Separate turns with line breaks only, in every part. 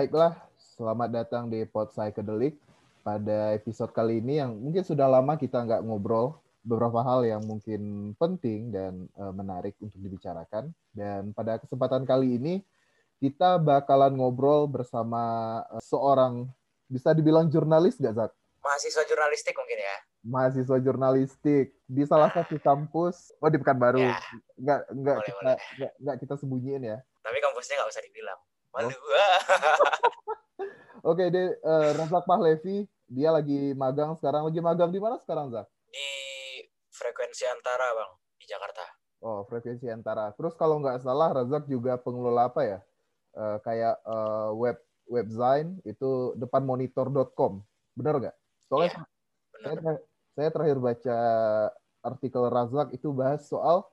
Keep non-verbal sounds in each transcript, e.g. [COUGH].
Baiklah, selamat datang di Pod Psychedelic. Pada episode kali ini yang mungkin sudah lama kita nggak ngobrol, beberapa hal yang mungkin penting dan uh, menarik untuk dibicarakan. Dan pada kesempatan kali ini, kita bakalan ngobrol bersama uh, seorang, bisa dibilang jurnalis nggak, Zak?
Mahasiswa jurnalistik mungkin ya?
Mahasiswa jurnalistik di salah satu kampus, oh di Pekanbaru. Ya. Nggak, nggak, boleh, kita, boleh. Nggak, nggak kita sembunyiin ya.
Tapi kampusnya nggak usah dibilang. Malu. Oh. [LAUGHS]
Oke, deh, uh, Razak Pahlevi, dia lagi magang sekarang. Lagi magang di mana sekarang, Zak?
Di frekuensi antara, Bang, di Jakarta.
Oh, frekuensi antara. Terus kalau nggak salah, Razak juga pengelola apa ya? Uh, kayak uh, web webzine itu depan monitor.com. Benar nggak? Soalnya iya, Saya, saya terakhir baca artikel Razak itu bahas soal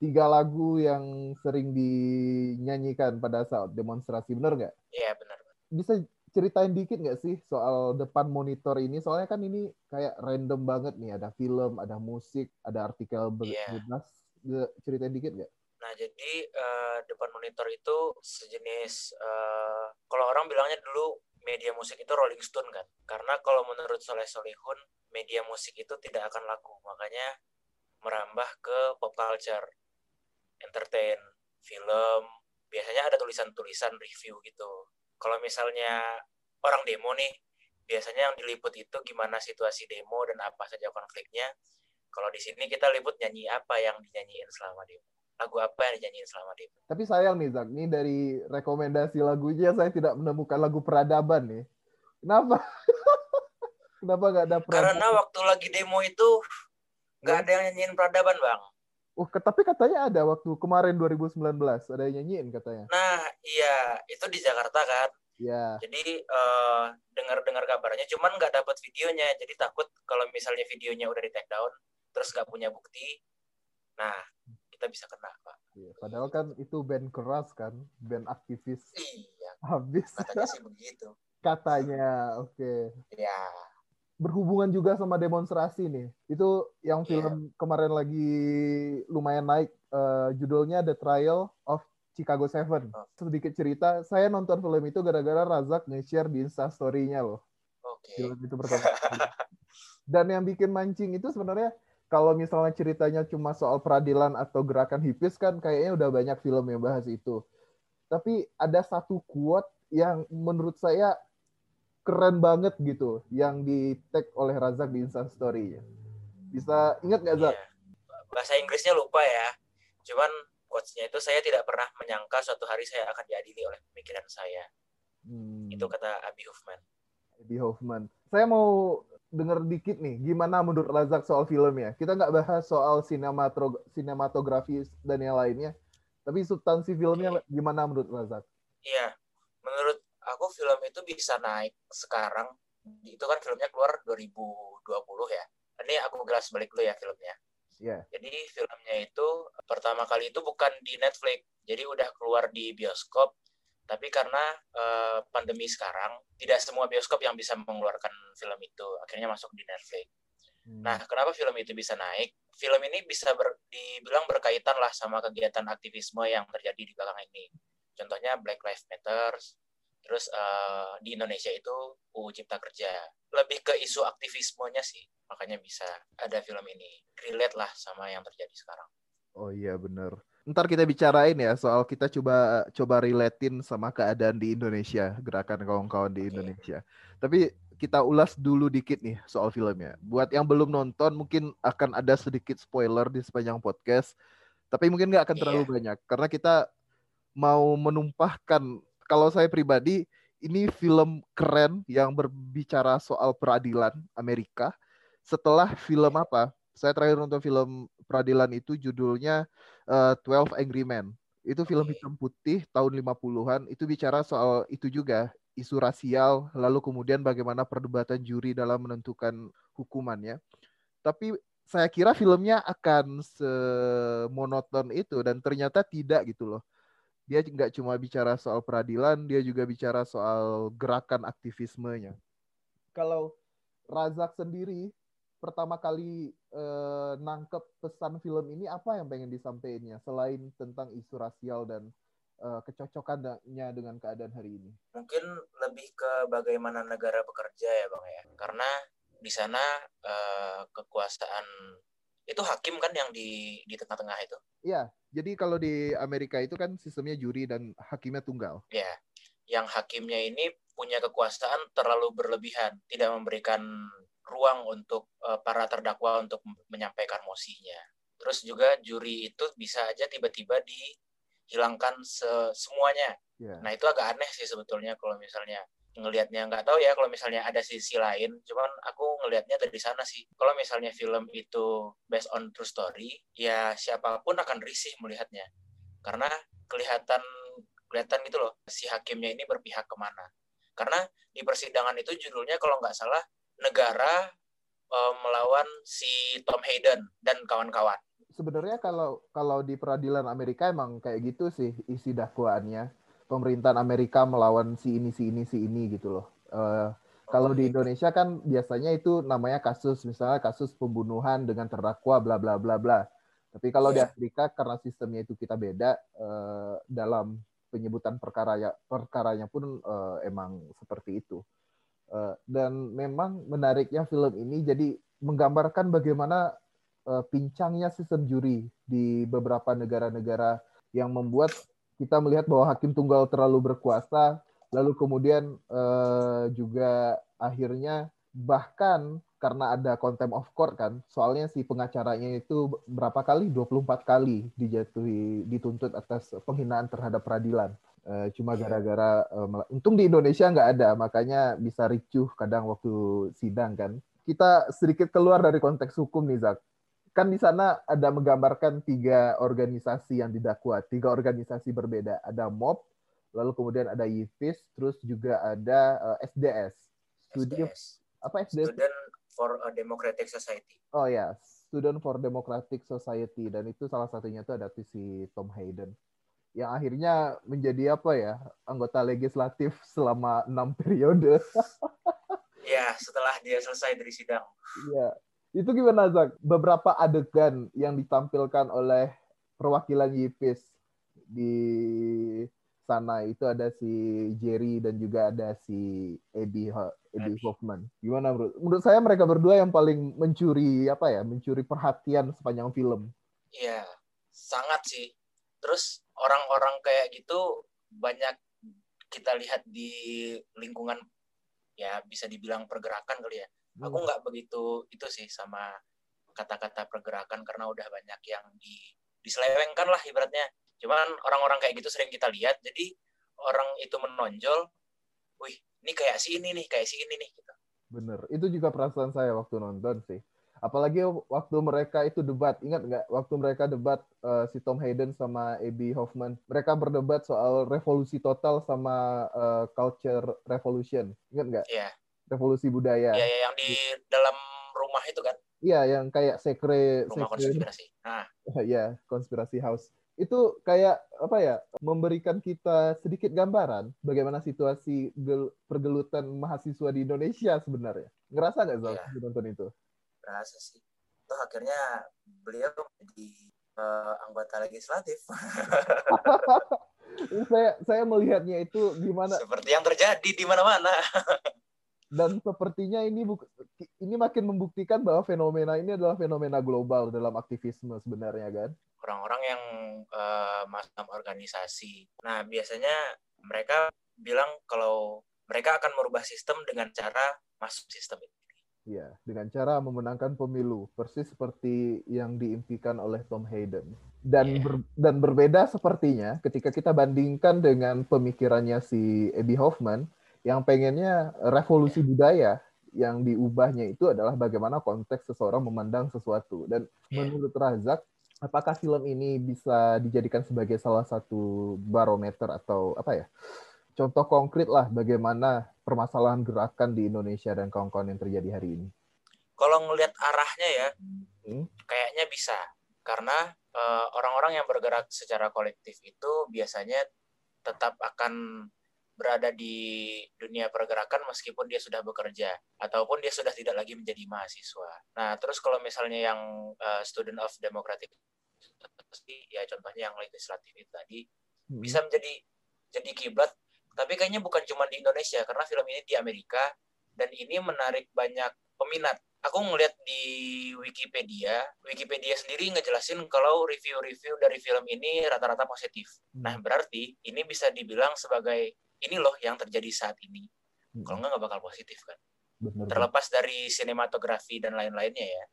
tiga lagu yang sering dinyanyikan pada saat demonstrasi. Benar nggak?
Iya, benar.
Bisa ceritain dikit nggak sih soal depan monitor ini? Soalnya kan ini kayak random banget nih, ada film, ada musik, ada artikel iya. bebas. Yeah. Ceritain dikit nggak?
Nah, jadi uh, depan monitor itu sejenis, uh, kalau orang bilangnya dulu media musik itu Rolling Stone kan. Karena kalau menurut Soleh Solihun, media musik itu tidak akan laku. Makanya merambah ke pop culture, entertain, film. Biasanya ada tulisan-tulisan review gitu kalau misalnya orang demo nih biasanya yang diliput itu gimana situasi demo dan apa saja konfliknya. Kalau di sini kita liput nyanyi apa yang dinyanyiin selama demo? Lagu apa yang dinyanyiin selama demo?
Tapi sayang nih Zak nih dari rekomendasi lagunya saya tidak menemukan lagu peradaban nih. Kenapa? [LAUGHS] Kenapa nggak ada
peradaban? karena waktu lagi demo itu nggak ada yang nyanyiin peradaban bang
Oh, tapi katanya ada waktu kemarin 2019 ada yang nyanyiin katanya.
Nah, iya, itu di Jakarta kan.
Iya.
Jadi uh, dengar-dengar kabarnya, cuman nggak dapat videonya. Jadi takut kalau misalnya videonya udah di take down, terus nggak punya bukti, nah kita bisa kena, Pak.
Iya, padahal kan itu band keras kan, band aktivis.
Iya.
Habis.
Katanya sih begitu.
Katanya, oke. Okay.
Iya
berhubungan juga sama demonstrasi nih. Itu yang iya. film yeah. kemarin lagi lumayan naik. Uh, judulnya The Trial of Chicago Seven. Oh. Sedikit cerita, saya nonton film itu gara-gara Razak nge-share di Instastory-nya loh.
Okay.
Film itu pertama. Dan yang bikin mancing itu sebenarnya kalau misalnya ceritanya cuma soal peradilan atau gerakan hipis kan kayaknya udah banyak film yang bahas itu. Tapi ada satu quote yang menurut saya keren banget gitu yang di tag oleh Razak di Story. Bisa ingat nggak Zak?
Yeah. Bahasa Inggrisnya lupa ya. Cuman quotes-nya itu saya tidak pernah menyangka suatu hari saya akan diadili oleh pemikiran saya. Hmm. Itu kata Abi Hoffman.
Abi Hoffman. Saya mau denger dikit nih, gimana menurut Razak soal filmnya? Kita nggak bahas soal sinematografi dan yang lainnya, tapi substansi filmnya okay. gimana menurut Razak?
Iya, film itu bisa naik sekarang. Itu kan filmnya keluar 2020 ya. Ini aku gelas balik dulu ya filmnya.
Yeah.
jadi filmnya itu pertama kali itu bukan di Netflix. Jadi udah keluar di bioskop. Tapi karena uh, pandemi sekarang tidak semua bioskop yang bisa mengeluarkan film itu akhirnya masuk di Netflix. Hmm. nah kenapa film itu bisa naik? Film ini bisa ber, dibilang berkaitan lah sama kegiatan aktivisme yang terjadi di belakang ini. Contohnya Black Lives Matter Terus uh, di Indonesia itu UU Cipta Kerja. Lebih ke isu aktivismenya sih, makanya bisa ada film ini. Relate lah sama yang terjadi sekarang.
Oh iya bener. Ntar kita bicarain ya soal kita coba coba relatein sama keadaan di Indonesia, gerakan kawan-kawan di Indonesia. Tapi kita ulas dulu dikit nih soal filmnya. Buat yang belum nonton mungkin akan ada sedikit spoiler di sepanjang podcast. Tapi mungkin nggak akan terlalu iya. banyak karena kita mau menumpahkan kalau saya pribadi ini film keren yang berbicara soal peradilan Amerika. Setelah film apa? Saya terakhir nonton film peradilan itu judulnya uh, Twelve Angry Men. Itu film hitam putih tahun 50-an. Itu bicara soal itu juga isu rasial, lalu kemudian bagaimana perdebatan juri dalam menentukan hukumannya. Tapi saya kira filmnya akan semonoton itu dan ternyata tidak gitu loh dia nggak cuma bicara soal peradilan, dia juga bicara soal gerakan aktivismenya. Kalau Razak sendiri pertama kali eh, nangkep pesan film ini apa yang pengen disampaikannya selain tentang isu rasial dan uh, kecocokannya dengan keadaan hari ini?
Mungkin lebih ke bagaimana negara bekerja ya bang ya, karena di sana uh, kekuasaan itu hakim kan yang di di tengah-tengah itu.
Iya, jadi kalau di Amerika itu kan sistemnya juri dan hakimnya tunggal.
Iya, yang hakimnya ini punya kekuasaan terlalu berlebihan, tidak memberikan ruang untuk uh, para terdakwa untuk menyampaikan mosinya. Terus juga juri itu bisa aja tiba-tiba dihilangkan se semuanya. Yeah. Nah itu agak aneh sih sebetulnya kalau misalnya ngelihatnya nggak tahu ya kalau misalnya ada sisi lain. Cuman aku ngelihatnya dari sana sih. Kalau misalnya film itu based on true story ya siapa pun akan risih melihatnya. Karena kelihatan kelihatan gitu loh si hakimnya ini berpihak ke mana. Karena di persidangan itu judulnya kalau nggak salah negara uh, melawan si Tom Hayden dan kawan-kawan.
Sebenarnya kalau kalau di peradilan Amerika emang kayak gitu sih isi dakwaannya pemerintahan Amerika melawan si ini si ini si ini gitu loh. Uh, kalau di Indonesia kan biasanya itu namanya kasus misalnya kasus pembunuhan dengan terdakwa bla bla bla bla. Tapi kalau yeah. di iya. Afrika karena sistemnya itu kita beda uh, dalam penyebutan perkara ya perkaranya pun uh, emang seperti itu. Uh, dan memang menariknya film ini jadi menggambarkan bagaimana uh, pincangnya sistem juri di beberapa negara-negara yang membuat kita melihat bahwa hakim tunggal terlalu berkuasa, lalu kemudian uh, juga akhirnya bahkan karena ada contempt of court kan, soalnya si pengacaranya itu berapa kali? 24 kali dijatuhi dituntut atas penghinaan terhadap peradilan. Uh, cuma iya. gara-gara uh, untung di Indonesia nggak ada, makanya bisa ricuh kadang waktu sidang kan. Kita sedikit keluar dari konteks hukum nih Zak kan di sana ada menggambarkan tiga organisasi yang didakwa, tiga organisasi berbeda. Ada MOB, lalu kemudian ada YIFIS, terus juga ada uh, eh, SDS.
Studi SDS. apa SDS? Student for a Democratic Society.
Oh ya, Student for Democratic Society dan itu salah satunya itu ada si Tom Hayden yang akhirnya menjadi apa ya anggota legislatif selama enam periode. [LAUGHS]
ya, setelah dia selesai dari sidang.
Iya, itu gimana Zak? Beberapa adegan yang ditampilkan oleh perwakilan Yipis di sana itu ada si Jerry dan juga ada si Eddie Eddie Hoffman. Gimana menurut? Menurut saya mereka berdua yang paling mencuri apa ya? Mencuri perhatian sepanjang film.
Iya, sangat sih. Terus orang-orang kayak gitu banyak kita lihat di lingkungan ya bisa dibilang pergerakan kali ya aku hmm. nggak begitu itu sih sama kata-kata pergerakan karena udah banyak yang di diselewengkan lah ibaratnya. Cuman orang-orang kayak gitu sering kita lihat jadi orang itu menonjol wih ini kayak si ini nih kayak si ini nih gitu.
Bener. Itu juga perasaan saya waktu nonton sih. Apalagi waktu mereka itu debat. Ingat nggak waktu mereka debat uh, si Tom Hayden sama Abby Hoffman? Mereka berdebat soal revolusi total sama uh, culture revolution. Ingat nggak?
Yeah
revolusi budaya.
Iya, ya, yang di dalam rumah itu kan?
Iya, yang kayak sekre
rumah sekre, konspirasi. Nah, [LAUGHS]
ya konspirasi house. Itu kayak apa ya? Memberikan kita sedikit gambaran bagaimana situasi gel, pergelutan mahasiswa di Indonesia sebenarnya. Ngerasa nggak Zal ya. nonton itu?
Ngerasa sih. Itu akhirnya beliau di uh, anggota legislatif. [LAUGHS]
saya saya melihatnya itu gimana
seperti yang terjadi di mana-mana [LAUGHS]
dan sepertinya ini ini makin membuktikan bahwa fenomena ini adalah fenomena global dalam aktivisme sebenarnya kan
orang-orang yang uh, masuk organisasi nah biasanya mereka bilang kalau mereka akan merubah sistem dengan cara masuk sistem ini
Iya, dengan cara memenangkan pemilu, persis seperti yang diimpikan oleh Tom Hayden. Dan yeah. ber, dan berbeda sepertinya ketika kita bandingkan dengan pemikirannya si Abby Hoffman, yang pengennya revolusi budaya yang diubahnya itu adalah bagaimana konteks seseorang memandang sesuatu. Dan yeah. menurut Razak, apakah film ini bisa dijadikan sebagai salah satu barometer atau apa ya? Contoh konkret lah bagaimana permasalahan gerakan di Indonesia dan kawan-kawan yang terjadi hari ini.
Kalau ngelihat arahnya ya, hmm? kayaknya bisa. Karena uh, orang-orang yang bergerak secara kolektif itu biasanya tetap akan berada di dunia pergerakan meskipun dia sudah bekerja ataupun dia sudah tidak lagi menjadi mahasiswa. Nah, terus kalau misalnya yang uh, student of democratic ya contohnya yang legislatif itu tadi
Hmm.
bisa menjadi jadi kiblat tapi kayaknya bukan cuma di Indonesia karena film ini di Amerika dan ini menarik banyak peminat aku ngeliat di Wikipedia Wikipedia sendiri ngejelasin kalau review-review dari film ini rata-rata positif
Hmm.
nah berarti ini bisa dibilang sebagai ini loh yang terjadi saat ini
Hmm.
kalau nggak nggak bakal positif kan
Bener.
terlepas dari sinematografi dan lain-lainnya ya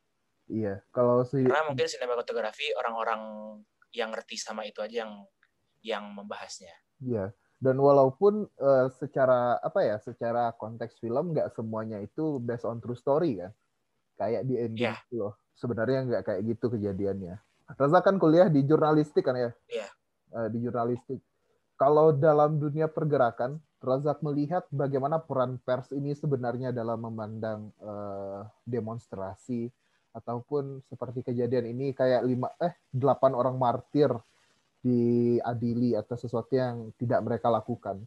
Iya, kalau si
karena mungkin sinematografi orang-orang yang ngerti sama itu aja yang yang membahasnya
Iya. Dan walaupun eh, secara apa ya, secara konteks film nggak semuanya itu based on true story kan, kayak di ending itu loh. Sebenarnya nggak kayak gitu kejadiannya. Raza kan kuliah di jurnalistik kan ya?
Iya.
Eh, di jurnalistik. Kalau dalam dunia pergerakan, Razak melihat bagaimana peran pers ini sebenarnya dalam memandang eh, demonstrasi ataupun seperti kejadian ini kayak lima eh delapan orang martir diadili atas sesuatu yang tidak mereka lakukan.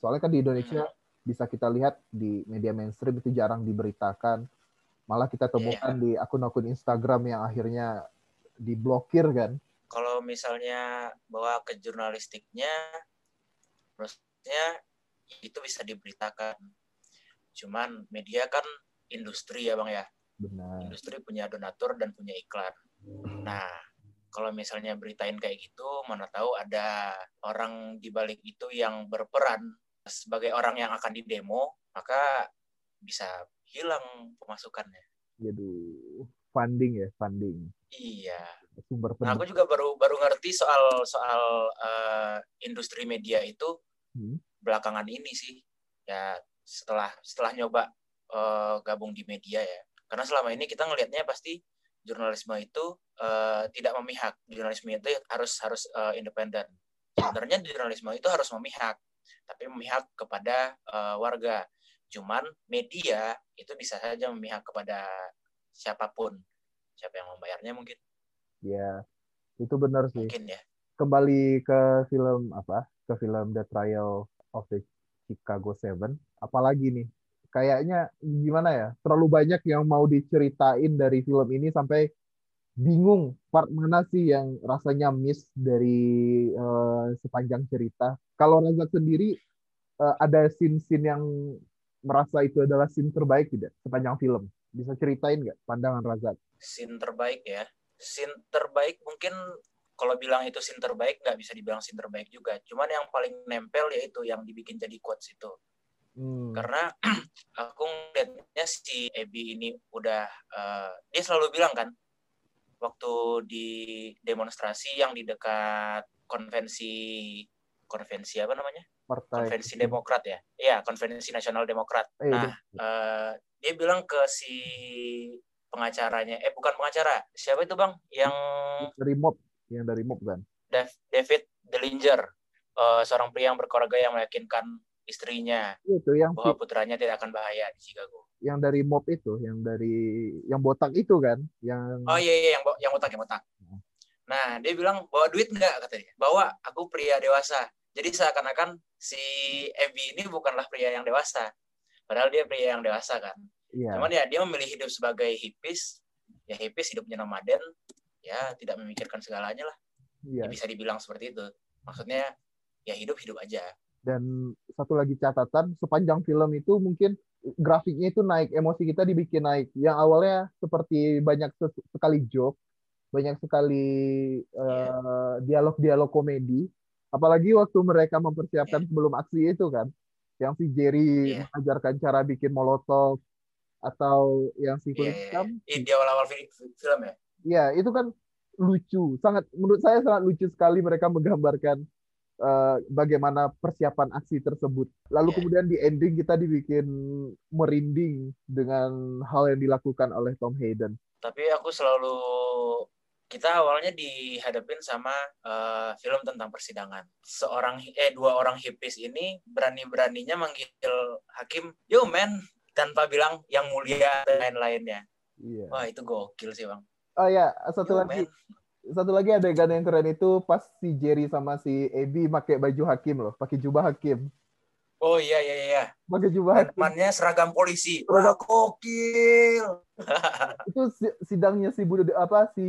Soalnya kan di Indonesia bisa kita lihat di media mainstream itu jarang diberitakan. Malah kita temukan di akun-akun Instagram yang akhirnya diblokir kan.
Kalau misalnya bawa ke jurnalistiknya maksudnya itu bisa diberitakan. Cuman media kan industri ya bang ya.
Benar.
industri punya donatur dan punya iklan. Nah kalau misalnya beritain kayak gitu mana tahu ada orang di balik itu yang berperan sebagai orang yang akan didemo maka bisa hilang pemasukannya.
Aduh, funding ya, funding.
iya
Sumber
Nah, aku juga baru baru ngerti soal soal eh, industri media itu
Hmm.
belakangan ini sih. Ya setelah setelah nyoba eh, gabung di media ya. Karena selama ini kita ngelihatnya pasti jurnalisme itu eh, tidak memihak. Jurnalisme itu harus harus eh, independen. Sebenarnya jurnalisme itu harus memihak, tapi memihak kepada eh, warga. Cuman media itu bisa saja memihak kepada siapa pun. Siapa yang membayarnya mungkin
Ya, itu benar sih.
mungkin ya.
Kembali ke film apa? Ke film The Trial of the Chicago Seven. Apalagi nih? Kayaknya gimana ya? Terlalu banyak yang mau diceritain dari film ini sampai bingung part mana sih yang rasanya miss dari eh, sepanjang cerita. Kalau Razak sendiri eh, ada scene-scene yang merasa itu adalah scene terbaik tidak sepanjang film? Bisa ceritain nggak pandangan Razak?
scene terbaik ya scene terbaik mungkin kalau bilang itu scene terbaik nggak bisa dibilang scene terbaik juga cuman yang paling nempel yaitu yang dibikin jadi quotes itu
Hmm.
karena [CLEARS THROAT] aku ngeliatnya si Ebi ini udah eh, dia selalu bilang kan waktu di demonstrasi yang di dekat konvensi konvensi apa namanya
Partai.
konvensi Demokrat ya iya konvensi Nasional Demokrat
Eh,
nah
udah.
eh, dia bilang ke si pengacaranya. Eh bukan pengacara. Siapa itu bang? Yang
dari mob, yang dari mob kan?
Dav- David Dellinger eh, seorang pria yang berkeluarga yang meyakinkan istrinya
Itu yang
bahwa putranya tidak akan bahaya di Chicago.
Yang dari mob itu, yang dari yang botak itu kan, yang
oh iya iya yang yang otak yang otak nah dia bilang bawa duit nggak? katanya. Bawa aku pria dewasa. Jadi seakan-akan si Abby ini bukanlah pria yang dewasa. Padahal dia pria yang dewasa kan
iya,
Cuman ya dia memilih hidup sebagai hippies, ya hippies hidupnya nomaden, ya tidak memikirkan segalanya lah.
iya.
Ya, bisa dibilang seperti itu. Maksudnya ya hidup hidup aja.
Dan satu lagi catatan, sepanjang film itu mungkin grafiknya itu naik, emosi kita dibikin naik. Yang awalnya seperti banyak sekali joke, banyak sekali eh, dialog-dialog komedi. Apalagi waktu mereka mempersiapkan sebelum aksi itu kan, yang si Jerry
Iya.
mengajarkan cara bikin molotov atau yang si
Iya,
kulit
iya,
hitam
iya. Di awal-awal fi- fi- film ya.
Ya, itu kan lucu. Sangat menurut saya sangat lucu sekali mereka menggambarkan eh, bagaimana persiapan aksi tersebut. Lalu
Iya.
kemudian di ending kita dibikin merinding dengan hal yang dilakukan oleh Tom Hayden.
Tapi aku selalu kita awalnya dihadapin sama eh, film tentang persidangan. Seorang eh dua orang hippies ini berani-beraninya manggil hakim, "Yo man," tanpa bilang yang mulia dan lain-lainnya.
Iya.
Wah, itu gokil sih, Bang.
Oh ya, satu
Yo,
lagi
man.
satu lagi adegan yang keren itu pas si Jerry sama si Abby pakai baju hakim loh, pakai jubah hakim.
Oh iya iya iya.
Pakai jubah hakim.
Temannya seragam polisi.
Seragam-
Wah, gokil. [LAUGHS]
itu si- sidangnya si Budi apa si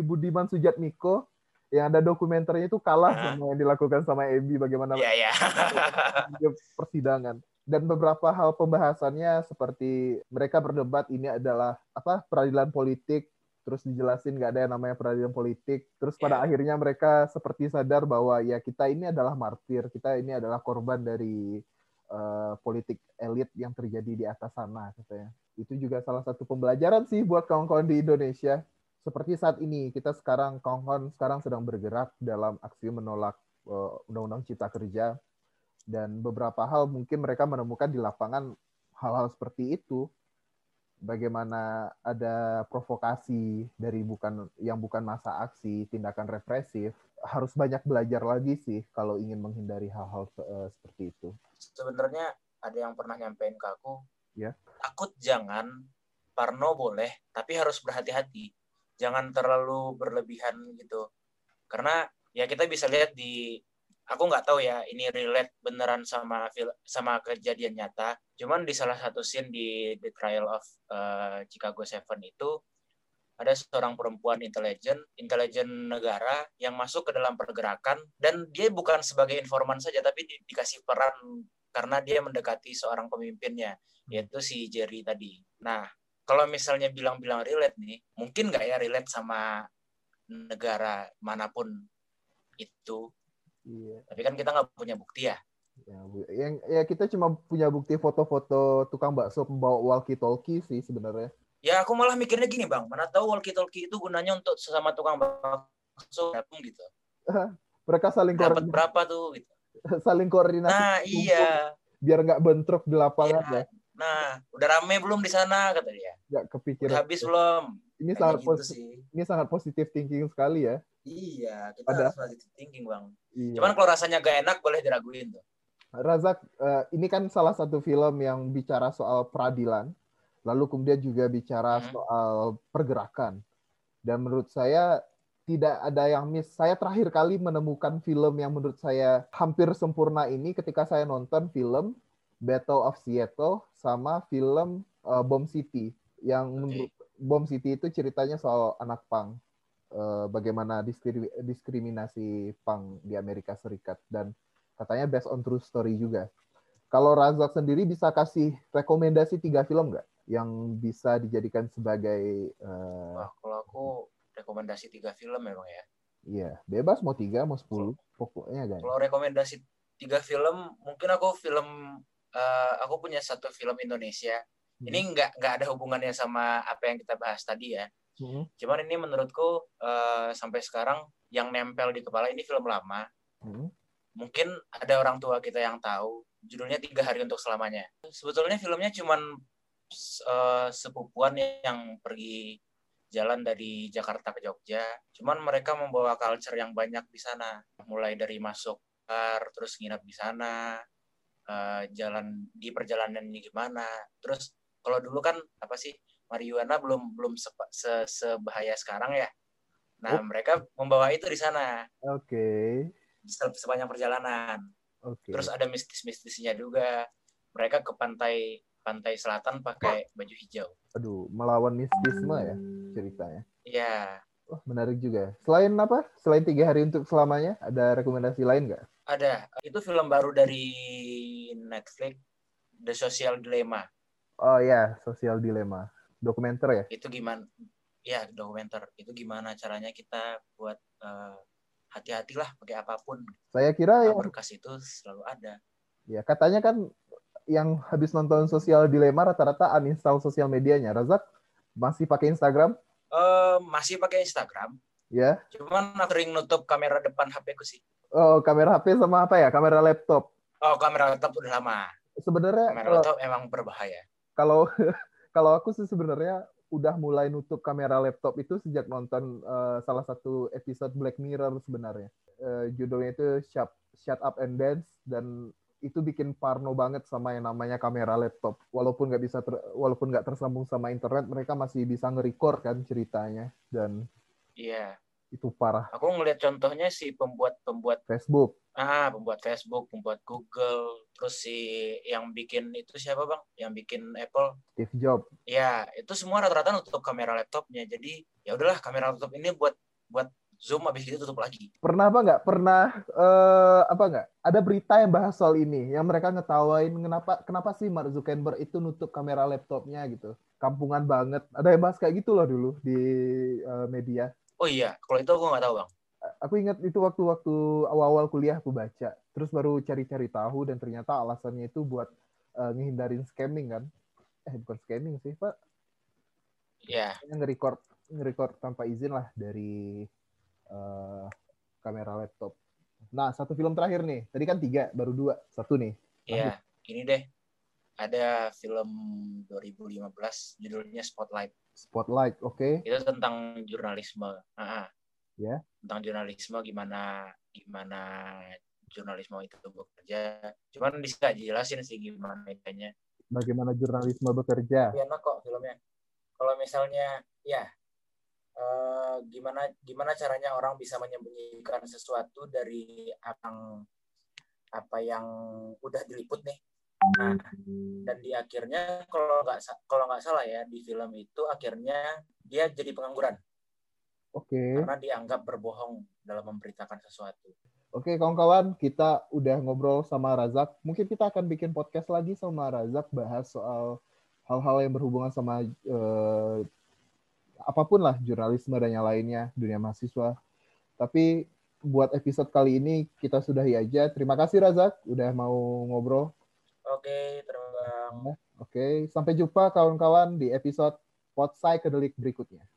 Budiman Sujatmiko yang ada dokumenternya itu kalah sama yang dilakukan sama Ebi bagaimana
Iya, iya. [LAUGHS]
persidangan dan beberapa hal pembahasannya seperti mereka berdebat ini adalah apa peradilan politik terus dijelasin nggak ada yang namanya peradilan politik. Terus pada
Iya.
akhirnya mereka seperti sadar bahwa ya kita ini adalah martir kita ini adalah korban dari eh, politik elit yang terjadi di atas sana katanya. Itu juga salah satu pembelajaran sih buat kawan-kawan di Indonesia. Seperti saat ini kita sekarang kawan-kawan sekarang sedang bergerak dalam aksi menolak eh, undang-undang cipta kerja dan beberapa hal mungkin mereka menemukan di lapangan hal-hal seperti itu bagaimana ada provokasi dari bukan yang bukan masa aksi tindakan represif harus banyak belajar lagi sih kalau ingin menghindari hal-hal eh, seperti itu
Sebenarnya ada yang pernah nyampein ke aku.
Ya.
Takut jangan, parno boleh, tapi harus berhati-hati. Jangan terlalu berlebihan gitu. Karena ya kita bisa lihat di aku nggak tahu ya ini relate beneran sama sama kejadian nyata. Cuman di salah satu scene di The Trial of eh, Chicago Seven itu ada seorang perempuan intelijen, intelijen negara yang masuk ke dalam pergerakan dan dia bukan sebagai informan saja tapi di- dikasih peran karena dia mendekati seorang pemimpinnya yaitu si Jerry tadi. Nah, kalau misalnya bilang-bilang relate nih, mungkin nggak ya relate sama negara mana pun itu.
Iya
Tapi kan kita nggak punya bukti ya.
ya, yang ya kita cuma punya bukti foto-foto tukang bakso pembawa walkie talkie sih sebenarnya
Ya aku malah mikirnya gini bang, mana tahu walkie-talkie itu gunanya untuk sesama tukang bakso gabung gitu.
mereka saling
Dapat
koordinasi,
berapa tuh? Gitu. [LAUGHS]
saling koordinasi
Nah iya.
biar nggak bentrok di lapangan
Iya.
ya
Nah, udah rame belum di sana kata dia.
nggak
Udah
kepikiran
habis belum?
ini
Kayak
sangat
gitu
positif ini sangat positif thinking sekali ya
Iya, kita
Ada.
harus positive thinking bang.
Iya.
Cuman kalau rasanya gak enak boleh diraguin tuh.
Razak, eh, ini kan salah satu film yang bicara soal peradilan, lalu kemudian juga bicara
Hmm.
soal pergerakan. Dan menurut saya tidak ada yang miss. Saya terakhir kali menemukan film yang menurut saya hampir sempurna ini ketika saya nonton film Battle of Seattle sama film eh, Bomb City. Yang menurut Bomb City itu ceritanya soal anak pang. Eh, bagaimana diskri- diskriminasi pang di Amerika Serikat dan katanya based on true story juga. Kalau Razak sendiri bisa kasih rekomendasi tiga film nggak yang bisa dijadikan sebagai eh,
Wah, kalau aku rekomendasi tiga film memang ya.
Iya, bebas mau tiga, mau sepuluh, pokoknya kan.
Kalau rekomendasi tiga film, mungkin aku film eh, aku punya satu film Indonesia.
Hmm.
Ini nggak nggak ada hubungannya sama apa yang kita bahas tadi ya.
Hmm,
Cuman ini menurutku eh, sampai sekarang yang nempel di kepala ini film lama.
hmm,
Mungkin ada orang tua kita yang tahu. Judulnya Tiga Hari Untuk Selamanya. Sebetulnya filmnya cuman eh, sepupuan yang pergi jalan dari Jakarta ke Jogja. Cuman mereka membawa culture yang banyak di sana. Mulai dari masuk bar, terus nginep di sana, eh, jalan di perjalanannya gimana. Terus kalau dulu kan apa sih marijuana belum belum sepa- se- sebahaya sekarang ya. Nah,
Oh.
mereka membawa itu di sana
Oke,
se- sepanjang perjalanan.
oke.
Terus ada mistis-mistisnya juga. Mereka ke pantai pantai selatan pakai baju hijau.
Aduh, melawan mistisme ya ceritanya.
Iya,
Wah, menarik juga. Selain apa? Selain tiga hari untuk selamanya, ada rekomendasi lain nggak?
ada. Itu film baru dari Netflix, The Social Dilemma.
Oh ya, Sosial Dilema. Dokumenter ya?
Itu gimana? Ya, dokumenter. Itu gimana caranya kita buat eh, hati-hatilah pakai apa pun.
Saya kira yang
Berkas itu selalu ada.
Ya, katanya kan yang habis nonton sosial dilema rata-rata uninstall sosial medianya. Razak masih pakai Instagram?
Eh, masih pakai Instagram.
Ya.
Cuman aku sering nutup kamera depan HP ku sih.
Oh, kamera HP sama apa ya? Kamera laptop.
Oh, kamera laptop udah lama.
Sebenarnya
Kamera laptop emang berbahaya.
kalau [LAUGHS] kalau aku sih sebenarnya udah mulai nutup kamera laptop itu sejak nonton eh, salah satu episode Black Mirror sebenarnya. Eh, judulnya itu Shut, Shut Up and Dance dan itu bikin parno banget sama yang namanya kamera laptop. Walaupun nggak bisa ter- walaupun nggak tersambung sama internet, mereka masih bisa nge-record kan ceritanya dan
Iya.
Itu parah.
Aku ngeliat contohnya si pembuat-pembuat
Facebook.
ah pembuat Facebook, pembuat Google, terus si yang bikin itu siapa bang? Yang bikin Apple?
Steve Jobs.
Ya itu semua rata-rata nutup kamera laptopnya. Jadi ya udahlah kamera laptop ini buat buat zoom habis itu tutup lagi
Pernah apa nggak? Pernah eh, apa nggak? Ada berita yang bahas soal ini, yang mereka ngetawain kenapa kenapa sih Mark Zuckerberg itu nutup kamera laptopnya gitu. Kampungan banget. Ada yang bahas kayak gitu loh dulu di eh, media.
Oh iya kalau itu aku nggak tahu bang
Aku ingat itu waktu-waktu awal-awal kuliah aku baca. Terus baru cari-cari tahu dan ternyata alasannya itu buat eh, ngehindarin scamming kan. Eh bukan scamming sih, Pak.
ya
Yang nge-record nge-record tanpa izin lah dari eh, kamera laptop. Nah, satu film terakhir nih. Tadi kan tiga, baru dua. Satu nih.
ya ini deh ada film 2015 judulnya Spotlight
Spotlight, oke.
itu tentang jurnalisme ah.
Ya.
tentang jurnalisme gimana gimana jurnalisme itu bekerja cuman nggak jelasin sih gimana bedanya
Bagaimana jurnalisme bekerja.
Enak kok filmnya kalau misalnya ya eh, gimana gimana caranya orang bisa menyembunyikan sesuatu dari apa yang apa yang udah diliput nih nah dan di akhirnya kalau nggak kalau nggak salah ya di film itu akhirnya dia jadi pengangguran
Oke.
karena dianggap berbohong dalam memberitakan sesuatu
Oke, kawan-kawan, kita udah ngobrol sama Razak. Mungkin kita akan bikin podcast lagi sama Razak bahas soal hal-hal yang berhubungan sama eh, apa pun lah jurnalisme dan yang lainnya dunia mahasiswa. Tapi buat episode kali ini kita sudahi aja. Terima kasih Razak udah mau ngobrol.
Oke terbang
Oke, sampai jumpa kawan-kawan di episode Pot Psychedelic berikutnya.